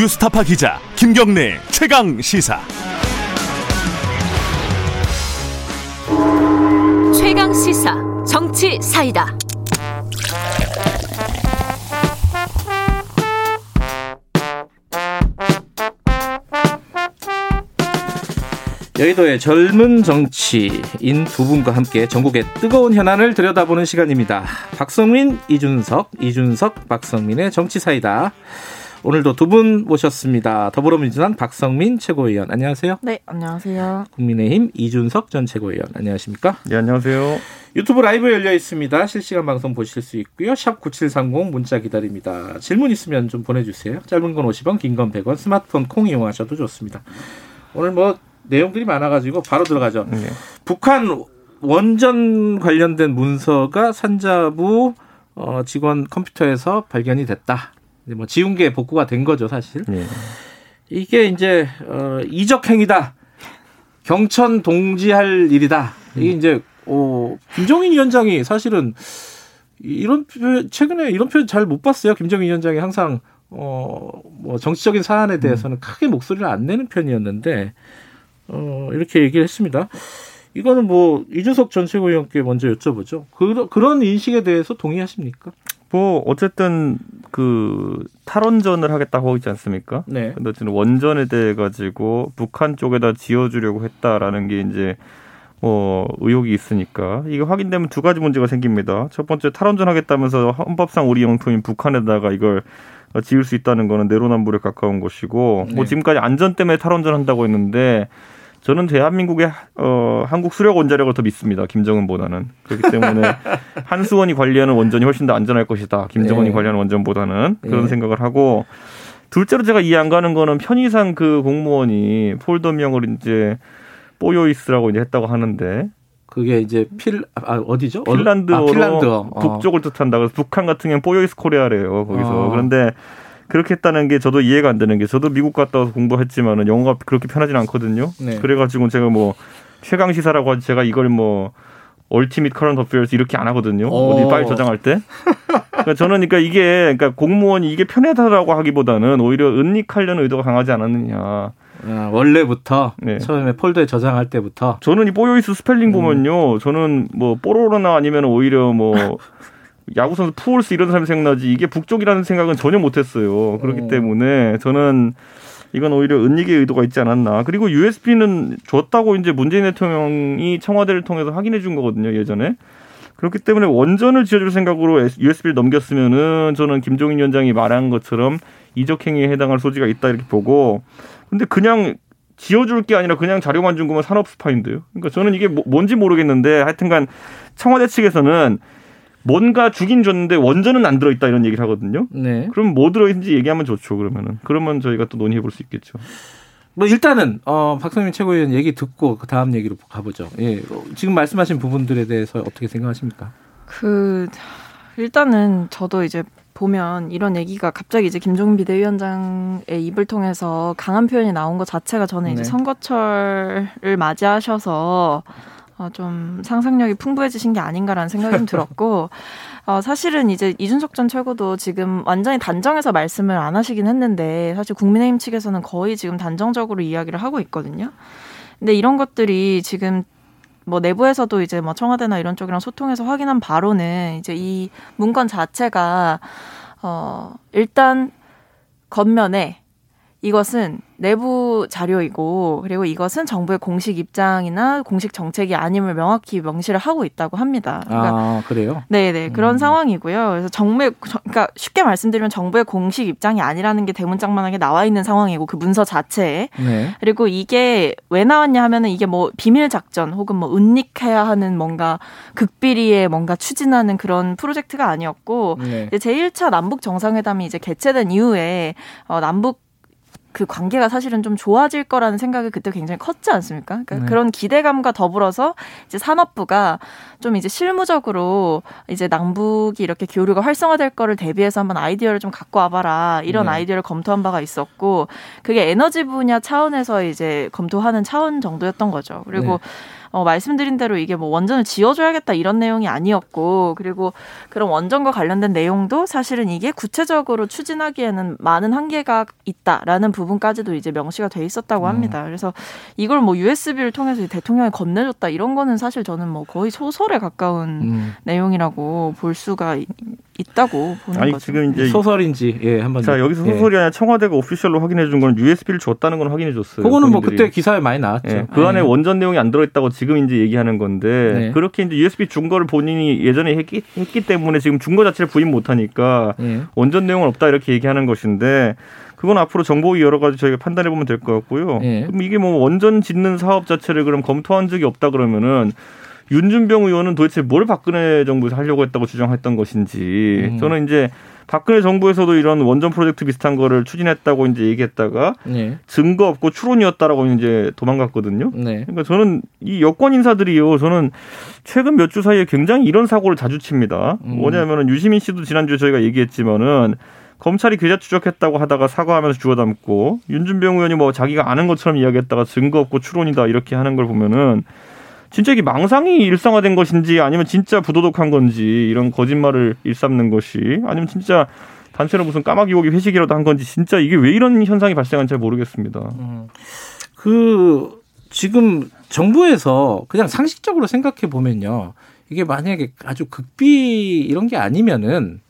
뉴스타파 기자 김경래 최강 시사. 최강 시사 정치 사이다. 여의도의 젊은 정치인 두 분과 함께 전국의 뜨거운 현안을 들여다보는 시간입니다. 박성민, 이준석, 이준석, 박성민의 정치사이다. 오늘도 두 분 모셨습니다. 더불어민주당 박성민 최고위원 안녕하세요. 네, 안녕하세요. 국민의힘 이준석 전 최고위원 안녕하십니까? 네, 안녕하세요. 유튜브 라이브 열려 있습니다. 실시간 방송 보실 수 있고요. 샵 9730 문자 기다립니다. 질문 있으면 좀 보내주세요. 짧은 건 50원, 긴 건 100원, 스마트폰 콩 이용하셔도 좋습니다. 오늘 뭐 내용들이 많아가지고 바로 들어가죠. 네. 북한 원전 관련된 문서가 산자부 어, 직원 컴퓨터에서 발견이 됐다. 이제 뭐 지운 게 복구가 된 거죠, 사실. 네. 이게 이제 어, 이적 행위다. 경천 동지할 일이다. 이게 이제 어, 김정인 위원장이 사실은 이런 표현, 최근에 이런 표현 잘 못 봤어요. 김정인 위원장이 항상 어, 뭐 정치적인 사안에 대해서는 크게 목소리를 안 내는 편이었는데 어, 이렇게 얘기를 했습니다. 이거는 뭐 이준석 전 최고위원께 먼저 여쭤보죠. 그, 그런 인식에 대해서 동의하십니까? 뭐 어쨌든 그 탈원전을 하겠다고 하고 있지 않습니까? 네. 근데 어쨌든 원전에 대해 가지고 북한 쪽에다 지어주려고 했다라는 게 이제 뭐 의혹이 있으니까 이게 확인되면 두 가지 문제가 생깁니다. 첫 번째 탈원전 하겠다면서 헌법상 우리 영토인 북한에다가 이걸 지을 수 있다는 거는 내로남불에 가까운 것이고 네. 뭐 지금까지 안전 때문에 탈원전 한다고 했는데 저는 대한민국의 어, 한국 수력 원자력을 더 믿습니다. 김정은보다는 그렇기 때문에 한수원이 관리하는 원전이 훨씬 더 안전할 것이다. 김정은이 네. 관리하는 원전보다는 그런 네. 생각을 하고 둘째로 제가 이해 안 가는 거는 편의상 그 공무원이 폴더명을 이제 뽀요이스라고 이제 했다고 하는데 그게 이제 필, 아, 어디죠? 핀란드어로 아, 핀란드어. 어. 북쪽을 뜻한다. 그래서 북한 같은 경우는 뽀요이스 코리아래요. 거기서. 어. 그런데 그렇게 했다는 게 저도 이해가 안 되는 게 저도 미국 갔다 와서 공부했지만은 영어가 그렇게 편하진 않거든요. 네. 그래가지고 제가 뭐 최강 시사라고 하지 제가 이걸 뭐 ultimate current affairs 이렇게 안 하거든요. 어. 어디 파일 저장할 때. 그러니까 저는 그러니까 이게 그러니까 공무원이 이게 편하다라고 하기보다는 오히려 은닉하려는 의도가 강하지 않았느냐. 아, 원래부터 네. 처음에 폴더에 저장할 때부터 저는 이 pohjois 음. 스펠링 보면요. 저는 뭐 뽀로로나 아니면 오히려 뭐 야구 선수 푸홀스 이런 사람이 생각나지 이게 북쪽이라는 생각은 전혀 못했어요. 그렇기 어. 때문에 저는 이건 오히려 은닉의 의도가 있지 않았나. 그리고 USB는 줬다고 이제 문재인 대통령이 청와대를 통해서 확인해 준 거거든요. 예전에. 그렇기 때문에 원전을 지어줄 생각으로 USB를 넘겼으면은 저는 김종인 위원장이 말한 것처럼 이적 행위에 해당할 소지가 있다 이렇게 보고 근데 그냥 지어줄 게 아니라 그냥 자료만 준 거면 산업 스파인데요. 그러니까 저는 이게 뭐- 뭔지 모르겠는데 하여튼간 청와대 측에서는 뭔가 주긴 줬는데 원전은 안 들어있다 이런 얘기를 하거든요. 네. 그럼 뭐 들어있는지 얘기하면 좋죠. 그러면은 그러면 저희가 또 논의해 볼 수 있겠죠. 뭐 일단은 어 박성민 최고위원 얘기 듣고 그 다음 얘기로 가보죠. 예. 어, 지금 말씀하신 부분들에 대해서 어떻게 생각하십니까? 그 일단은 저도 이제 보면 이런 얘기가 갑자기 이제 김종인 비대위원장의 입을 통해서 강한 표현이 나온 것 자체가 저는 이제 네. 선거철을 맞이하셔서 어, 좀 상상력이 풍부해지신 게 아닌가라는 생각이 좀 들었고 어, 사실은 이제 이준석 전 최고도 지금 완전히 단정해서 말씀을 안 하시긴 했는데 사실 국민의힘 측에서는 거의 지금 단정적으로 이야기를 하고 있거든요. 근데 이런 것들이 지금 뭐 내부에서도 이제 뭐 청와대나 이런 쪽이랑 소통해서 확인한 바로는 이제 이 문건 자체가 어 일단 겉면에 이것은 내부 자료이고 그리고 이것은 정부의 공식 입장이나 공식 정책이 아님을 명확히 명시를 하고 있다고 합니다. 그러니까 아 그래요? 네네 그런 음. 상황이고요. 그래서 정부의 그러니까 쉽게 말씀드리면 정부의 공식 입장이 아니라는 게 대문짝만하게 나와 있는 상황이고 그 문서 자체에 네. 그리고 이게 왜 나왔냐 하면은 이게 뭐 비밀 작전 혹은 뭐 은닉해야 하는 뭔가 극비리에 뭔가 추진하는 그런 프로젝트가 아니었고 네. 이제 제1차 남북 정상회담이 이제 개최된 이후에 어 남북 그 관계가 사실은 좀 좋아질 거라는 생각이 그때 굉장히 컸지 않습니까? 그러니까 네. 그런 기대감과 더불어서 이제 산업부가 좀 이제 실무적으로 이제 남북이 이렇게 교류가 활성화될 거를 대비해서 한번 아이디어를 좀 갖고 와봐라 이런 네. 아이디어를 검토한 바가 있었고 그게 에너지 분야 차원에서 이제 검토하는 차원 정도였던 거죠. 그리고 네. 어, 말씀드린 대로 이게 뭐 원전을 지어줘야겠다 이런 내용이 아니었고 그리고 그런 원전과 관련된 내용도 사실은 이게 구체적으로 추진하기에는 많은 한계가 있다라는 부분까지도 이제 명시가 돼 있었다고 합니다. 그래서 이걸 뭐 USB를 통해서 대통령이 건네줬다 이런 거는 사실 저는 뭐 거의 소설에 가까운 음. 내용이라고 볼 수가 있, 있다고 보는 아니 거죠. 지금 이제 소설인지 예 한번 자 여기서 예. 소설이 아니라 청와대가 오피셜로 확인해 준 건 USB를 줬다는 건 확인해 줬어요. 그거는 뭐 본인들이. 그때 기사에 많이 나왔죠. 예, 그 안에 예. 원전 내용이 안 들어있다고 지금 이제 얘기하는 건데 네. 그렇게 이제 USB 준 거를 본인이 예전에 했기, 했기 때문에 지금 준 거 자체를 부인 못하니까 예. 원전 내용은 없다 이렇게 얘기하는 것인데 그건 앞으로 정보위 여러 가지 저희가 판단해 보면 될 것 같고요. 예. 그럼 이게 뭐 원전 짓는 사업 자체를 그럼 검토한 적이 없다 그러면은 윤준병 의원은 도대체 뭘 박근혜 정부에서 하려고 했다고 주장했던 것인지 음. 저는 이제 박근혜 정부에서도 이런 원전 프로젝트 비슷한 거를 추진했다고 이제 얘기했다가 예. 증거 없고 추론이었다라고 이제 도망갔거든요. 네. 그러니까 저는 이 여권 인사들이요. 저는 최근 몇 주 사이에 굉장히 이런 사고를 자주 칩니다. 음. 뭐냐면은 유시민 씨도 지난주에 저희가 얘기했지만은 검찰이 계좌 추적했다고 하다가 사과하면서 주워 담고 윤준병 의원이 뭐 자기가 아는 것처럼 이야기했다가 증거 없고 추론이다 이렇게 하는 걸 보면은 진짜 이게 망상이 일상화된 것인지 아니면 진짜 부도덕한 건지 이런 거짓말을 일삼는 것이 아니면 진짜 단체로 무슨 까마귀 오기 회식이라도 한 건지 진짜 이게 왜 이런 현상이 발생한지 잘 모르겠습니다. 그 지금 정부에서 그냥 상식적으로 생각해 보면요. 이게 만약에 아주 극비 이런 게 아니면은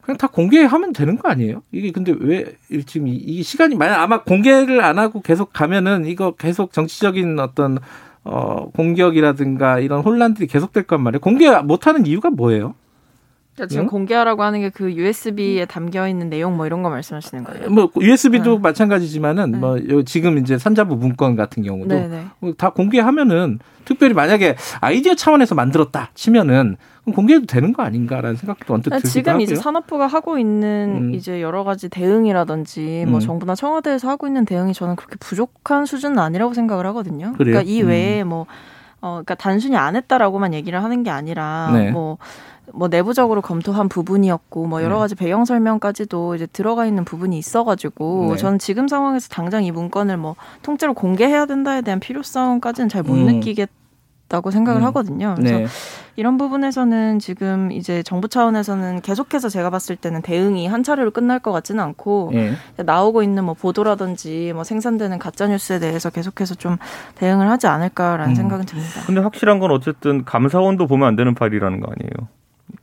그냥 다 공개하면 되는 거 아니에요? 이게 근데 왜 지금 이- 이 시간이 만약 아마 공개를 안 하고 계속 가면은 이거 계속 정치적인 어떤 어 공격이라든가 이런 혼란들이 계속될 건 말이에요. 공개 못 하는 이유가 뭐예요? 그러니까 지금 응? 공개하라고 하는 게 그 USB에 담겨 있는 내용 뭐 이런 거 말씀하시는 거예요? 뭐 USB도 네. 마찬가지지만은 네. 뭐 요- 지금 이제 산자부 문건 같은 경우도 네네. 뭐다 공개하면은 특별히 만약에 아이디어 차원에서 만들었다 치면은 공개해도 되는 거 아닌가라는 생각도 언뜻 들기도 지금 하고요. 이제 산업부가 하고 있는 음. 이제 여러 가지 대응이라든지 뭐 음. 정부나 청와대에서 하고 있는 대응이 저는 그렇게 부족한 수준은 아니라고 생각을 하거든요. 그래요? 러니까이 음. 외에 뭐 어, 그러니까 단순히 안 했다라고만 얘기를 하는 게 아니라 네. 뭐, 뭐 내부적으로 검토한 부분이었고 뭐 여러 네. 가지 배경 설명까지도 이제 들어가 있는 부분이 있어가지고 네. 저는 지금 상황에서 당장 이 문건을 뭐 통째로 공개해야 된다에 대한 필요성까지는 잘못 음. 느끼겠 다고 생각을 음. 하거든요. 그래서 네. 이런 부분에서는 지금 이제 정부 차원에서는 계속해서 제가 봤을 때는 대응이 한 차례로 끝날 것 같지는 않고 예. 나오고 있는 뭐 보도라든지 뭐 생산되는 가짜 뉴스에 대해서 계속해서 좀 대응을 하지 않을까라는 음. 생각은 듭니다. 근데 확실한 건 어쨌든 감사원도 보면 안 되는 파일이라는 거 아니에요.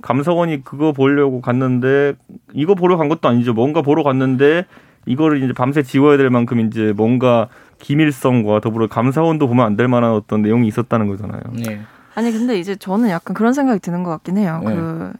감사원이 그거 보려고 갔는데 이거 보러 간 것도 아니죠. 뭔가 보러 갔는데 이거를 이제 밤새 지워야 될 만큼 이제 뭔가 기밀성과 더불어 감사원도 보면 안 될 만한 어떤 내용이 있었다는 거잖아요. 네. 아니 근데 이제 저는 약간 그런 생각이 드는 것 같긴 해요. 네. 그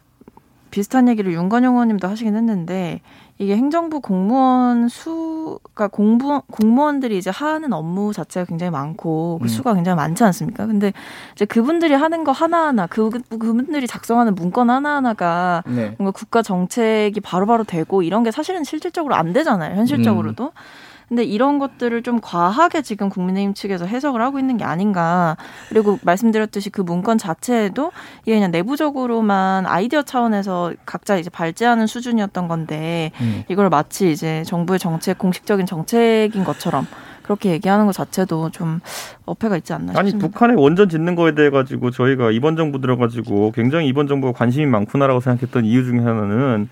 비슷한 얘기를 윤건영 의원님도 하시긴 했는데 이게 행정부 공무원 수가 공부 공무원들이 이제 하는 업무 자체가 굉장히 많고 그 음. 수가 굉장히 많지 않습니까? 근데 이제 그분들이 하는 거 하나하나 그 그분들이 작성하는 문건 하나하나가 네. 뭔가 국가 정책이 바로바로 되고 이런 게 사실은 실질적으로 안 되잖아요. 현실적으로도. 근데 이런 것들을 좀 과하게 지금 국민의힘 측에서 해석을 하고 있는 게 아닌가. 그리고 말씀드렸듯이 그 문건 자체에도 이게 그냥 내부적으로만 아이디어 차원에서 각자 이제 발제하는 수준이었던 건데 음. 이걸 마치 이제 정부의 정책 공식적인 정책인 것처럼 그렇게 얘기하는 것 자체도 좀 어폐가 있지 않나 아니 싶습니다. 북한의 원전 짓는 거에 대해 가지고 저희가 이번 정부 들어 가지고 굉장히 이번 정부가 관심이 많구나라고 생각했던 이유 중에 하나는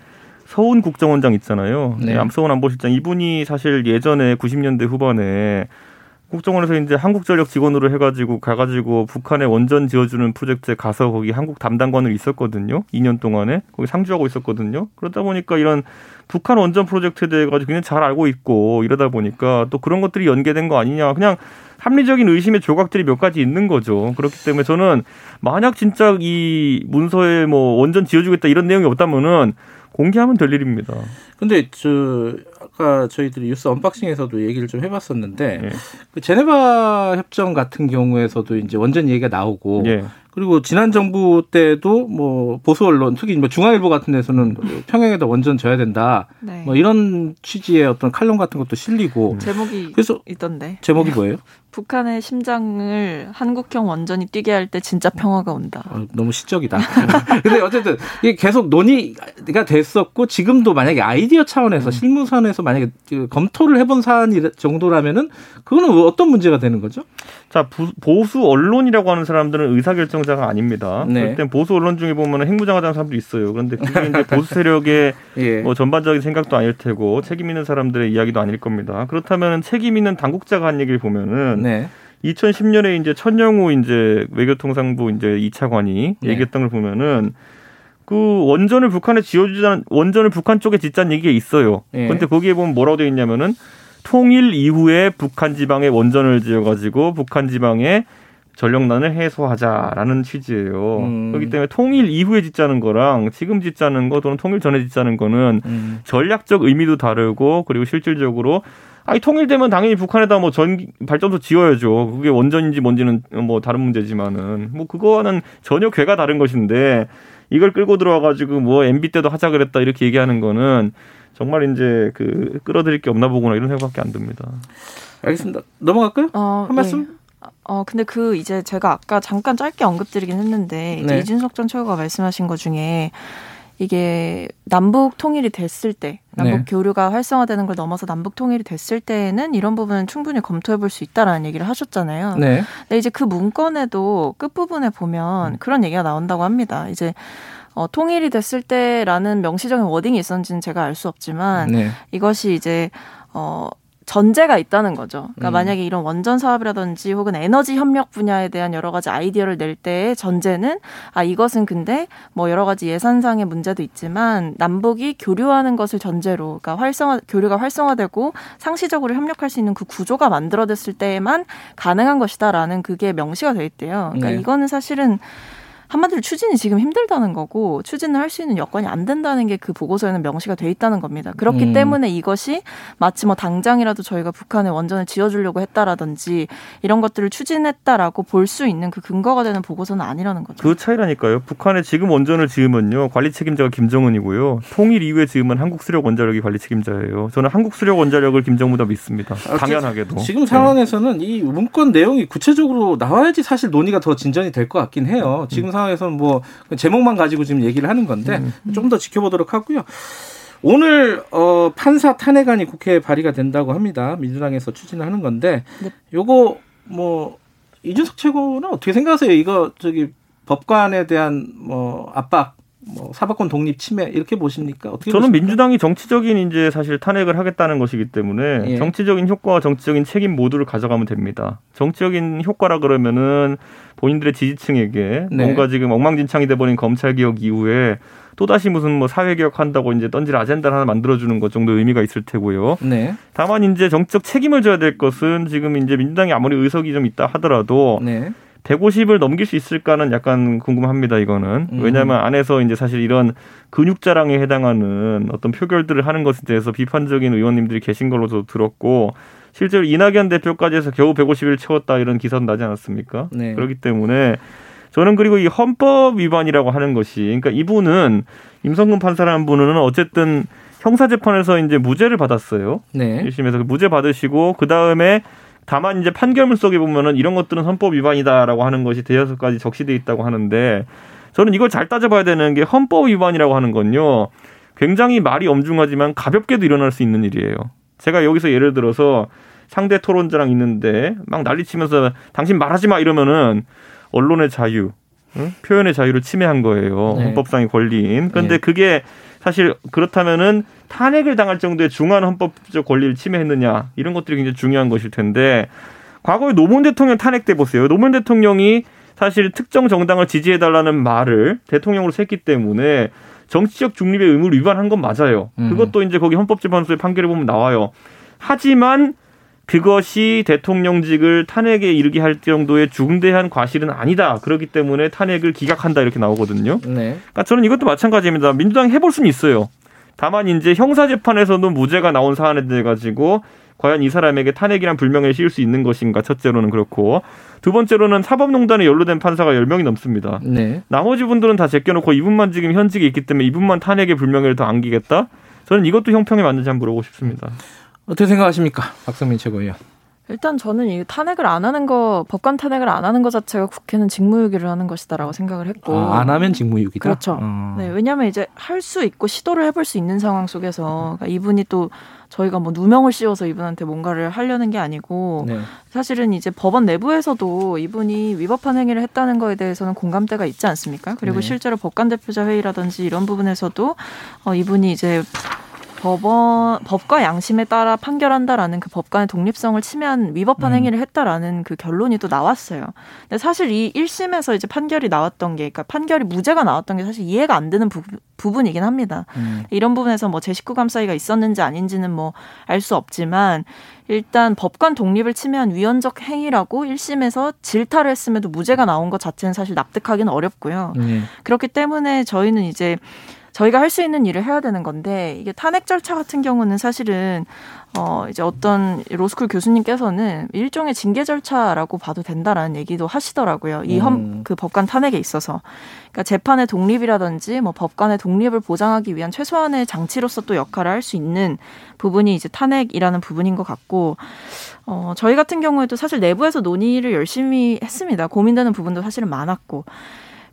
서훈 국정원장 있잖아요. 네. 남서훈 안보실장 이분이 사실 예전에 90년대 후반에 국정원에서 이제 한국전력 직원으로 해가지고 가가지고 북한에 원전 지어주는 프로젝트에 가서 거기 한국 담당관으로 있었거든요. 2년 동안에 거기 상주하고 있었거든요. 그러다 보니까 이런 북한 원전 프로젝트에 대해 가지고 굉장히 잘 알고 있고 이러다 보니까 또 그런 것들이 연계된 거 아니냐. 그냥 합리적인 의심의 조각들이 몇 가지 있는 거죠. 그렇기 때문에 저는 만약 진짜 이 문서에 뭐 원전 지어주겠다 이런 내용이 없다면은 공개하면 될 일입니다. 근데 저 아까 저희들이 뉴스 언박싱에서도 얘기를 좀 해봤었는데 예. 그 제네바 협정 같은 경우에서도 이제 원전 얘기가 나오고 예. 그리고 지난 정부 때도 뭐 보수 언론 특히 뭐 중앙일보 같은 데서는 평양에다 원전 져야 된다 네. 뭐 이런 취지의 어떤 칼럼 같은 것도 실리고 제목이 그래서 있던데. 제목이 뭐예요? 북한의 심장을 한국형 원전이 뛰게 할 때 진짜 평화가 온다. 어, 너무 시적이다. 근데 어쨌든 이게 계속 논의가 됐었고 지금도 만약에 아이디어 차원에서 음. 실무선에서 만약에 그 검토를 해본 사안 정도라면은 그거는 어떤 문제가 되는 거죠? 자 부- 보수 언론이라고 하는 사람들은 의사결정자가 아닙니다. 네. 땐 보수 언론 중에 보면 핵무장하자는 사람도 있어요. 그런데 그게 이제 보수 세력의 예. 뭐 전반적인 생각도 아닐 테고 책임 있는 사람들의 이야기도 아닐 겁니다. 그렇다면 책임 있는 당국자가 한 얘기를 보면은 네. 2010년에 이제 천영우 이제 외교통상부 이제 2차관이 네. 얘기했던 걸 보면은 그 원전을 북한에 지어주자는 원전을 북한 쪽에 짓자는 얘기가 있어요. 예. 근데 거기에 보면 뭐라고 되어 있냐면은 통일 이후에 북한 지방에 원전을 지어가지고 북한 지방에 전력난을 해소하자라는 취지예요. 음. 그렇기 때문에 통일 이후에 짓자는 거랑 지금 짓자는 거 또는 통일 전에 짓자는 거는 음. 전략적 의미도 다르고 그리고 실질적으로 아니 통일되면 당연히 북한에다 뭐 전 발전소 지어야죠. 그게 원전인지 뭔지는 뭐 다른 문제지만은 뭐 그거와는 전혀 괴가 다른 것인데 이걸 끌고 들어와 가지고 뭐 MB 때도 하자 그랬다 이렇게 얘기하는 거는 정말 이제 그 끌어들일 게 없나 보구나 이런 생각밖에 안 듭니다. 알겠습니다. 넘어갈까요? 어, 한 말씀? 예. 어, 근데 그 이제 제가 아까 잠깐 짧게 언급드리긴 했는데 이제 네. 이준석 전 최고가 말씀하신 것 중에 이게 남북 통일이 됐을 때 남북 네. 교류가 활성화되는 걸 넘어서 남북 통일이 됐을 때에는 이런 부분은 충분히 검토해 볼 수 있다라는 얘기를 하셨잖아요. 네. 근데 이제 그 문건에도 끝부분에 음. 보면 그런 얘기가 나온다고 합니다. 이제 어, 통일이 됐을 때라는 명시적인 워딩이 있었는지는 제가 알 수 없지만 네. 이것이 이제 어 전제가 있다는 거죠. 그러니까 음. 만약에 이런 원전 사업이라든지 혹은 에너지 협력 분야에 대한 여러 가지 아이디어를 낼 때의 전제는 아 이것은 근데 뭐 여러 가지 예산상의 문제도 있지만 남북이 교류하는 것을 전제로 그러니까 활성화 교류가 활성화되고 상시적으로 협력할 수 있는 그 구조가 만들어졌을 때에만 가능한 것이다라는 그게 명시가 돼 있대요. 그러니까 네. 이거는 사실은 한마디로 추진이 지금 힘들다는 거고 추진을 할 수 있는 여건이 안 된다는 게 그 보고서에는 명시가 돼 있다는 겁니다. 그렇기 음. 때문에 이것이 마치 뭐 당장이라도 저희가 북한에 원전을 지어주려고 했다라든지 이런 것들을 추진했다라고 볼 수 있는 그 근거가 되는 보고서는 아니라는 거죠. 그 차이라니까요. 북한에 지금 원전을 지으면요. 관리 책임자가 김정은이고요. 통일 이후에 지으면 한국 수력 원자력이 관리 책임자예요. 저는 한국 수력 원자력을 김정은보다 믿습니다. 아, 당연하게도. 지금 상황에서는 이 문건 내용이 구체적으로 나와야지 사실 논의가 더 진전이 될 것 같긴 해요. 지금 상 황에서는 뭐 제목만 가지고 지금 얘기를 하는 건데 좀더 지켜보도록 하고요. 오늘 어, 판사 탄핵안이 국회에 발의가 된다고 합니다. 민주당에서 추진을 하는 건데 네. 요거 뭐 이준석 최고는 어떻게 생각하세요? 이거 저기 법관에 대한 뭐 압박, 뭐 사법권 독립 침해 이렇게 보십니까? 어떻게 저는 보십니까? 민주당이 정치적인 이제 사실 탄핵을 하겠다는 것이기 때문에 예. 정치적인 효과와 정치적인 책임 모두를 가져가면 됩니다. 정치적인 효과라 그러면은 본인들의 지지층에게 네. 뭔가 지금 엉망진창이 돼버린 검찰 개혁 이후에 또 다시 무슨 뭐 사회 개혁 한다고 이제 던질 아젠다를 하나 만들어주는 것 정도 의미가 있을 테고요. 네, 다만 이제 정치적 책임을 져야 될 것은 지금 이제 민주당이 아무리 의석이 좀 있다 하더라도 네, 150을 넘길 수 있을까는 약간 궁금합니다, 이거는. 음. 왜냐하면 안에서 이제 사실 이런 근육 자랑에 해당하는 어떤 표결들을 하는 것에 대해서 비판적인 의원님들이 계신 걸로 도 들었고, 실제로 이낙연 대표까지 해서 겨우 150을 채웠다 이런 기사도 나지 않았습니까? 네. 그렇기 때문에 저는 그리고 이 헌법 위반이라고 하는 것이, 그러니까 이분은 임성근 판사라는 분은 어쨌든 형사 재판에서 이제 무죄를 받았어요. 네, 1심에서 그 무죄 받으시고 그 다음에 다만 이제 판결문 속에 보면은 이런 것들은 헌법 위반이다라고 하는 것이 대여섯 가지 적시돼 있다고 하는데 저는 이걸 잘 따져봐야 되는 게 헌법 위반이라고 하는 건요 굉장히 말이 엄중하지만 가볍게도 일어날 수 있는 일이에요. 제가 여기서 예를 들어서 상대 토론자랑 있는데 막 난리치면서 당신 말하지 마 이러면은 언론의 자유, 응? 표현의 자유를 침해한 거예요. 네. 헌법상의 권리인. 그런데 네. 그게 사실 그렇다면은 탄핵을 당할 정도의 중한 헌법적 권리를 침해했느냐 이런 것들이 굉장히 중요한 것일 텐데 과거에 노무현 대통령 탄핵 때 보세요. 노무현 대통령이 사실 특정 정당을 지지해 달라는 말을 대통령으로 했기 때문에 정치적 중립의 의무를 위반한 건 맞아요. 음. 그것도 이제 거기 헌법재판소의 판결에 보면 나와요. 하지만 그것이 대통령직을 탄핵에 이르게 할 정도의 중대한 과실은 아니다. 그렇기 때문에 탄핵을 기각한다 이렇게 나오거든요. 네, 그러니까 저는 이것도 마찬가지입니다. 민주당이 해볼 수는 있어요. 다만 이제 형사 재판에서도 무죄가 나온 사안에 대해 가지고 과연 이 사람에게 탄핵이란 불명예를 씌울 수 있는 것인가 첫째로는 그렇고 두 번째로는 사법농단에 연루된 판사가 10명이 넘습니다. 네. 나머지 분들은 다 제껴놓고 이분만 지금 현직에 있기 때문에 이분만 탄핵의 불명예를 더 안기겠다? 저는 이것도 형평에 맞는지 한번 물어보고 싶습니다. 어떻게 생각하십니까, 박성민 최고위원? 일단 저는 이 탄핵을 안 하는 거 법관 탄핵을 안 하는 것 자체가 국회는 직무유기를 하는 것이다라고 생각을 했고 아, 안 하면 직무유기다. 그렇죠. 어. 네, 왜냐하면 이제 할 수 있고 시도를 해볼 수 있는 상황 속에서 그러니까 이분이 또 저희가 뭐 누명을 씌워서 이분한테 뭔가를 하려는 게 아니고 네. 사실은 이제 법원 내부에서도 이분이 위법한 행위를 했다는 거에 대해서는 공감대가 있지 않습니까? 그리고 네. 실제로 법관 대표자 회의라든지 이런 부분에서도 어, 이분이 이제 법원 법과 양심에 따라 판결한다라는 그 법관의 독립성을 침해한 위법한 음. 행위를 했다라는 그 결론이 또 나왔어요. 근데 사실 이 1심에서 이제 판결이 나왔던 게 그러니까 판결이 무죄가 나왔던 게 사실 이해가 안 되는 부, 부분이긴 합니다. 음. 이런 부분에서 뭐제 식구 감사위가 있었는지 아닌지는 뭐 알 수 없지만 일단 법관 독립을 침해한 위헌적 행위라고 1심에서 질타를 했음에도 무죄가 나온 것 자체는 사실 납득하기는 어렵고요. 네. 그렇기 때문에 저희는 이제 저희가 할 수 있는 일을 해야 되는 건데 이게 탄핵 절차 같은 경우는 사실은 어 이제 어떤 로스쿨 교수님께서는 일종의 징계 절차라고 봐도 된다라는 얘기도 하시더라고요. 이헌 음. 그 법관 탄핵에 있어서 그러니까 재판의 독립이라든지 뭐 법관의 독립을 보장하기 위한 최소한의 장치로서 또 역할을 할 수 있는 부분이 이제 탄핵이라는 부분인 것 같고 어 저희 같은 경우에도 사실 내부에서 논의를 열심히 했습니다. 고민되는 부분도 사실은 많았고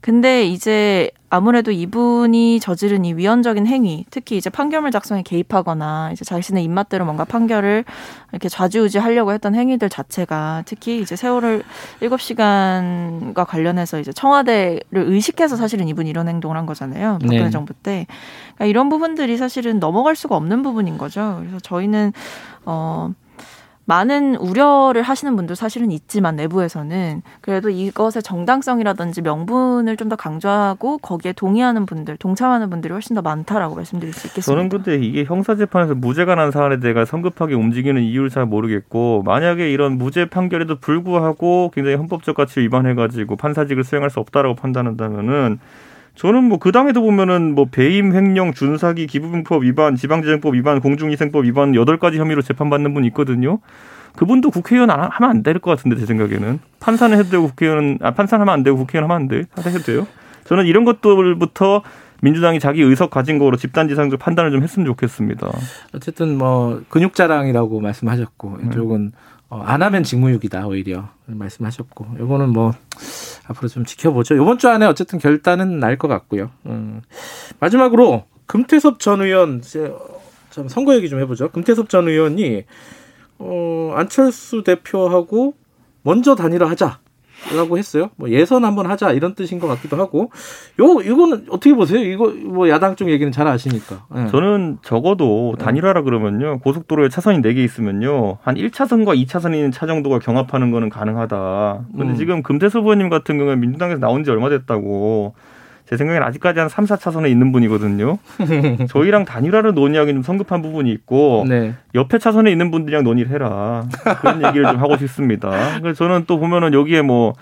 근데 이제 아무래도 이분이 저지른 이 위헌적인 행위, 특히 이제 판결문 작성에 개입하거나 이제 자신의 입맛대로 뭔가 판결을 이렇게 좌지우지 하려고 했던 행위들 자체가 특히 이제 세월을 일곱 시간과 관련해서 이제 청와대를 의식해서 사실은 이분이 이런 행동을 한 거잖아요. 박근혜 네. 정부 때. 그러니까 이런 부분들이 사실은 넘어갈 수가 없는 부분인 거죠. 그래서 저희는 어 많은 우려를 하시는 분도 사실은 있지만 내부에서는 그래도 이것의 정당성이라든지 명분을 좀 더 강조하고 거기에 동의하는 분들, 동참하는 분들이 훨씬 더 많다라고 말씀드릴 수 있겠습니다. 저는 근데 이게 형사 재판에서 무죄가 난 사안에 대해 성급하게 움직이는 이유를 잘 모르겠고 만약에 이런 무죄 판결에도 불구하고 굉장히 헌법적 가치 위반해 가지고 판사직을 수행할 수 없다라고 판단한다면은 저는 뭐 그 당에도 보면은 뭐 배임 횡령 준사기 기부금법 위반 지방재정법 위반 공중위생법 위반 여덟 가지 혐의로 재판받는 분이 있거든요. 그분도 국회의원 안 하- 하면 안 될 것 같은데 제 생각에는 판사는 해도 되고 국회의원은 아 판사는 하면 안 되고 국회의원 하면 안 돼. 해도 돼요. 저는 이런 것들부터 민주당이 자기 의석 가진 거로 집단지상적 판단을 좀 했으면 좋겠습니다. 어쨌든 뭐 근육 자랑이라고 말씀하셨고 이쪽은 어, 안 하면 직무유기다 오히려 말씀하셨고 요거는 뭐 앞으로 좀 지켜보죠. 이번 주 안에 어쨌든 결단은 날 것 같고요. 음. 마지막으로 금태섭 전 의원 이제 좀 선거 얘기 좀 해보죠. 금태섭 전 의원이 어, 안철수 대표하고 먼저 단일화 하자. 라고 했어요. 뭐 예선 한번 하자 이런 뜻인 것 같기도 하고. 요 이거는 어떻게 보세요? 이거 뭐 야당 쪽 얘기는 잘 아시니까. 예. 저는 적어도 단일화라 그러면요. 고속도로에 차선이 네 개 있으면요. 한 1차선과 2차선이 있는 차 정도가 경합하는 거는 가능하다. 근데 음. 지금 금태섭 의원님 같은 경우에 민주당에서 나온 지 얼마 됐다고. 제 생각엔 아직까지 한 3, 4차선에 있는 분이거든요. 저희랑 단일화를 논의하기 좀 성급한 부분이 있고 네. 옆에 차선에 있는 분들이랑 논의를 해라. 그런 얘기를 좀 하고 싶습니다. 그래서 저는 또 보면은 여기에 뭐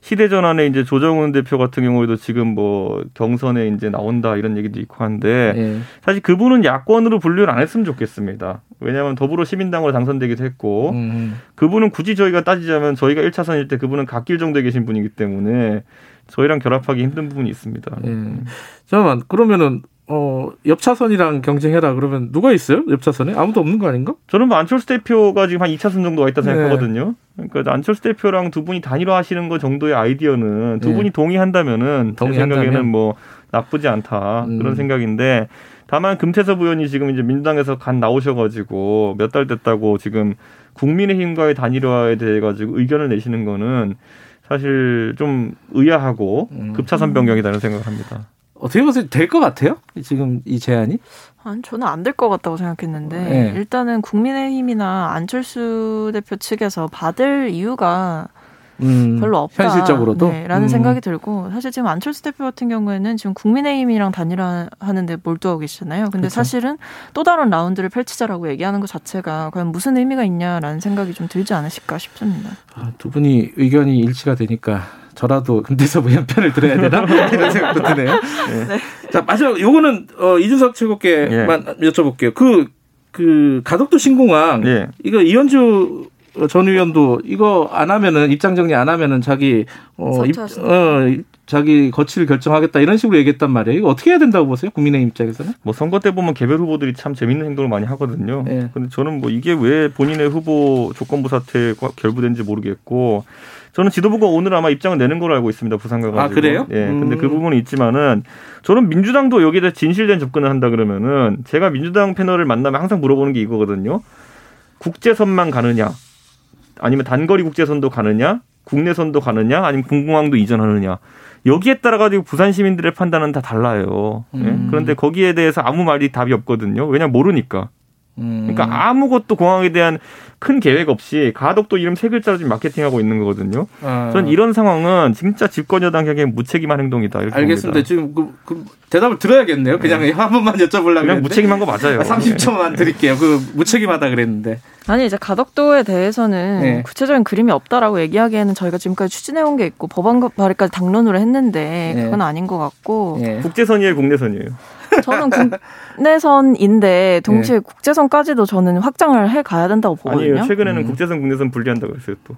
시대전환에 이제 조정훈 대표 같은 경우에도 지금 뭐 경선에 이제 나온다 이런 얘기도 있고 한데 예. 사실 그분은 야권으로 분류를 안 했으면 좋겠습니다. 왜냐하면 더불어 시민당으로 당선되기도 했고 음. 그분은 굳이 저희가 따지자면 저희가 1차선일 때 그분은 갓길 정도에 계신 분이기 때문에 저희랑 결합하기 힘든 부분이 있습니다. 예. 잠깐만 그러면은 어 옆 차선이랑 경쟁해라 그러면 누가 있어요? 옆 차선에 아무도 없는 거 아닌가? 저는 뭐 안철수 대표가 지금 한 2차선 정도 와 있다 네. 생각하거든요. 그러니까 안철수 대표랑 두 분이 단일화하시는 거 정도의 아이디어는 두 네. 분이 동의한다면은 제 동의한다면? 생각에는 뭐 나쁘지 않다 음. 그런 생각인데 다만 금태섭 의원이 지금 이제 민주당에서 간 나오셔가지고 몇 달 됐다고 지금 국민의힘과의 단일화에 대해 가지고 의견을 내시는 거는 사실 좀 의아하고 음. 급차선 변경이라는 생각을 합니다. 어떻게 보세요? 될 것 같아요? 지금 이 제안이? 아니, 저는 안 될 것 같다고 생각했는데 네. 일단은 국민의힘이나 안철수 대표 측에서 받을 이유가 음, 별로 없다. 현실적으로도 네, 라는 음. 생각이 들고 사실 지금 안철수 대표 같은 경우에는 지금 국민의힘이랑 단일화하는데 몰두하고 계시잖아요. 근데 그렇죠. 사실은 또 다른 라운드를 펼치자라고 얘기하는 것 자체가 과연 무슨 의미가 있냐라는 생각이 좀 들지 않으실까 싶습니다. 아, 두 분이 의견이 일치가 되니까 저라도 금태섭 의원 편을 들어야 되나 이런 생각도 드네요. 자 마지막 요거는 어, 이준석 최고께만 여쭤볼게요. 그그 가덕도 신공항 예. 이거 이현주 전 의원도 이거 안 하면은 입장 정리 안 하면은 자기 어, 입, 사퇴하신다. 어 자기 거취를 결정하겠다 이런 식으로 얘기했단 말이에요. 이거 어떻게 해야 된다고 보세요? 국민의힘 입장에서는? 뭐 선거 때 보면 개별 후보들이 참 재밌는 행동을 많이 하거든요. 예. 근데 저는 뭐 이게 왜 본인의 후보 조건부 사태에 결부된지 모르겠고 저는 지도부가 오늘 아마 입장을 내는 걸로 알고 있습니다. 부산 가가지고. 아, 그래요? 예. 근데 음. 그 부분은 있지만은 저는 민주당도 여기에 대해 진실된 접근을 한다 그러면은 제가 민주당 패널을 만나면 항상 물어보는 게 이거거든요. 국제선만 가느냐 아니면 단거리 국제선도 가느냐 국내선도 가느냐 아니면 군공항도 이전하느냐 여기에 따라 가지고 부산 시민들의 판단은 다 달라요. 예? 음. 그런데 거기에 대해서 아무 말이 답이 없거든요. 왜냐면 모르니까. 음. 그러니까 아무것도 공항에 대한 큰 계획 없이 가덕도 이름 세 글자로 지금 마케팅하고 있는 거거든요. 아. 전 이런 상황은 진짜 집권 여당에게 무책임한 행동이다. 이렇게 알겠습니다. 봅니다. 지금 그, 그 대답을 들어야겠네요. 그냥 한 번만 여쭤보려고 그냥 했는데. 무책임한 거 맞아요. 30초만 드릴게요. 그 무책임하다 그랬는데. 아니 이제 가덕도에 대해서는 네. 구체적인 그림이 없다라고 얘기하기에는 저희가 지금까지 추진해온 게 있고 법안 발의까지 당론으로 했는데 네. 그건 아닌 것 같고 예. 국제선이에요, 국내선이에요. 저는 국내선인데 동시에 네. 국제선까지도 저는 확장을 해 가야 된다고 보거든요. 아니에요. 최근에는 음. 국제선, 국내선 분리한다고 했어요 또.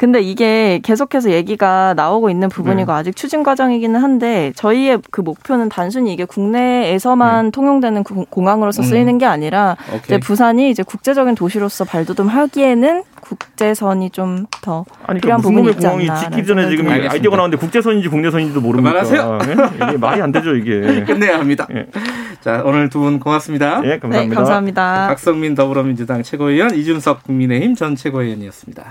근데 이게 계속해서 얘기가 나오고 있는 부분이고 네. 아직 추진 과정이기는 한데 저희의 그 목표는 단순히 이게 국내에서만 통용되는 구- 공항으로서 네. 음. 쓰이는 게 아니라 이제 오케이. 부산이 이제 국제적인 도시로서 발돋움하기에는 국제선이 좀더 아니, 그러니까 필요한 부분이 있지 공항이 않나 짓기 전에 지금 알겠습니다. 네. 아이디어가 나왔는데 국제선인지 국내선인지도 모릅니까? 그만하세요. 예? 이게 말이 안 되죠, 이게. 끝내야 합니다. 예. 자, 오늘 두 분 고맙습니다. 예, 감사합니다. 네, 감사합니다. 박성민 더불어민주당 최고위원, 이준석 국민의힘 전 최고위원이었습니다.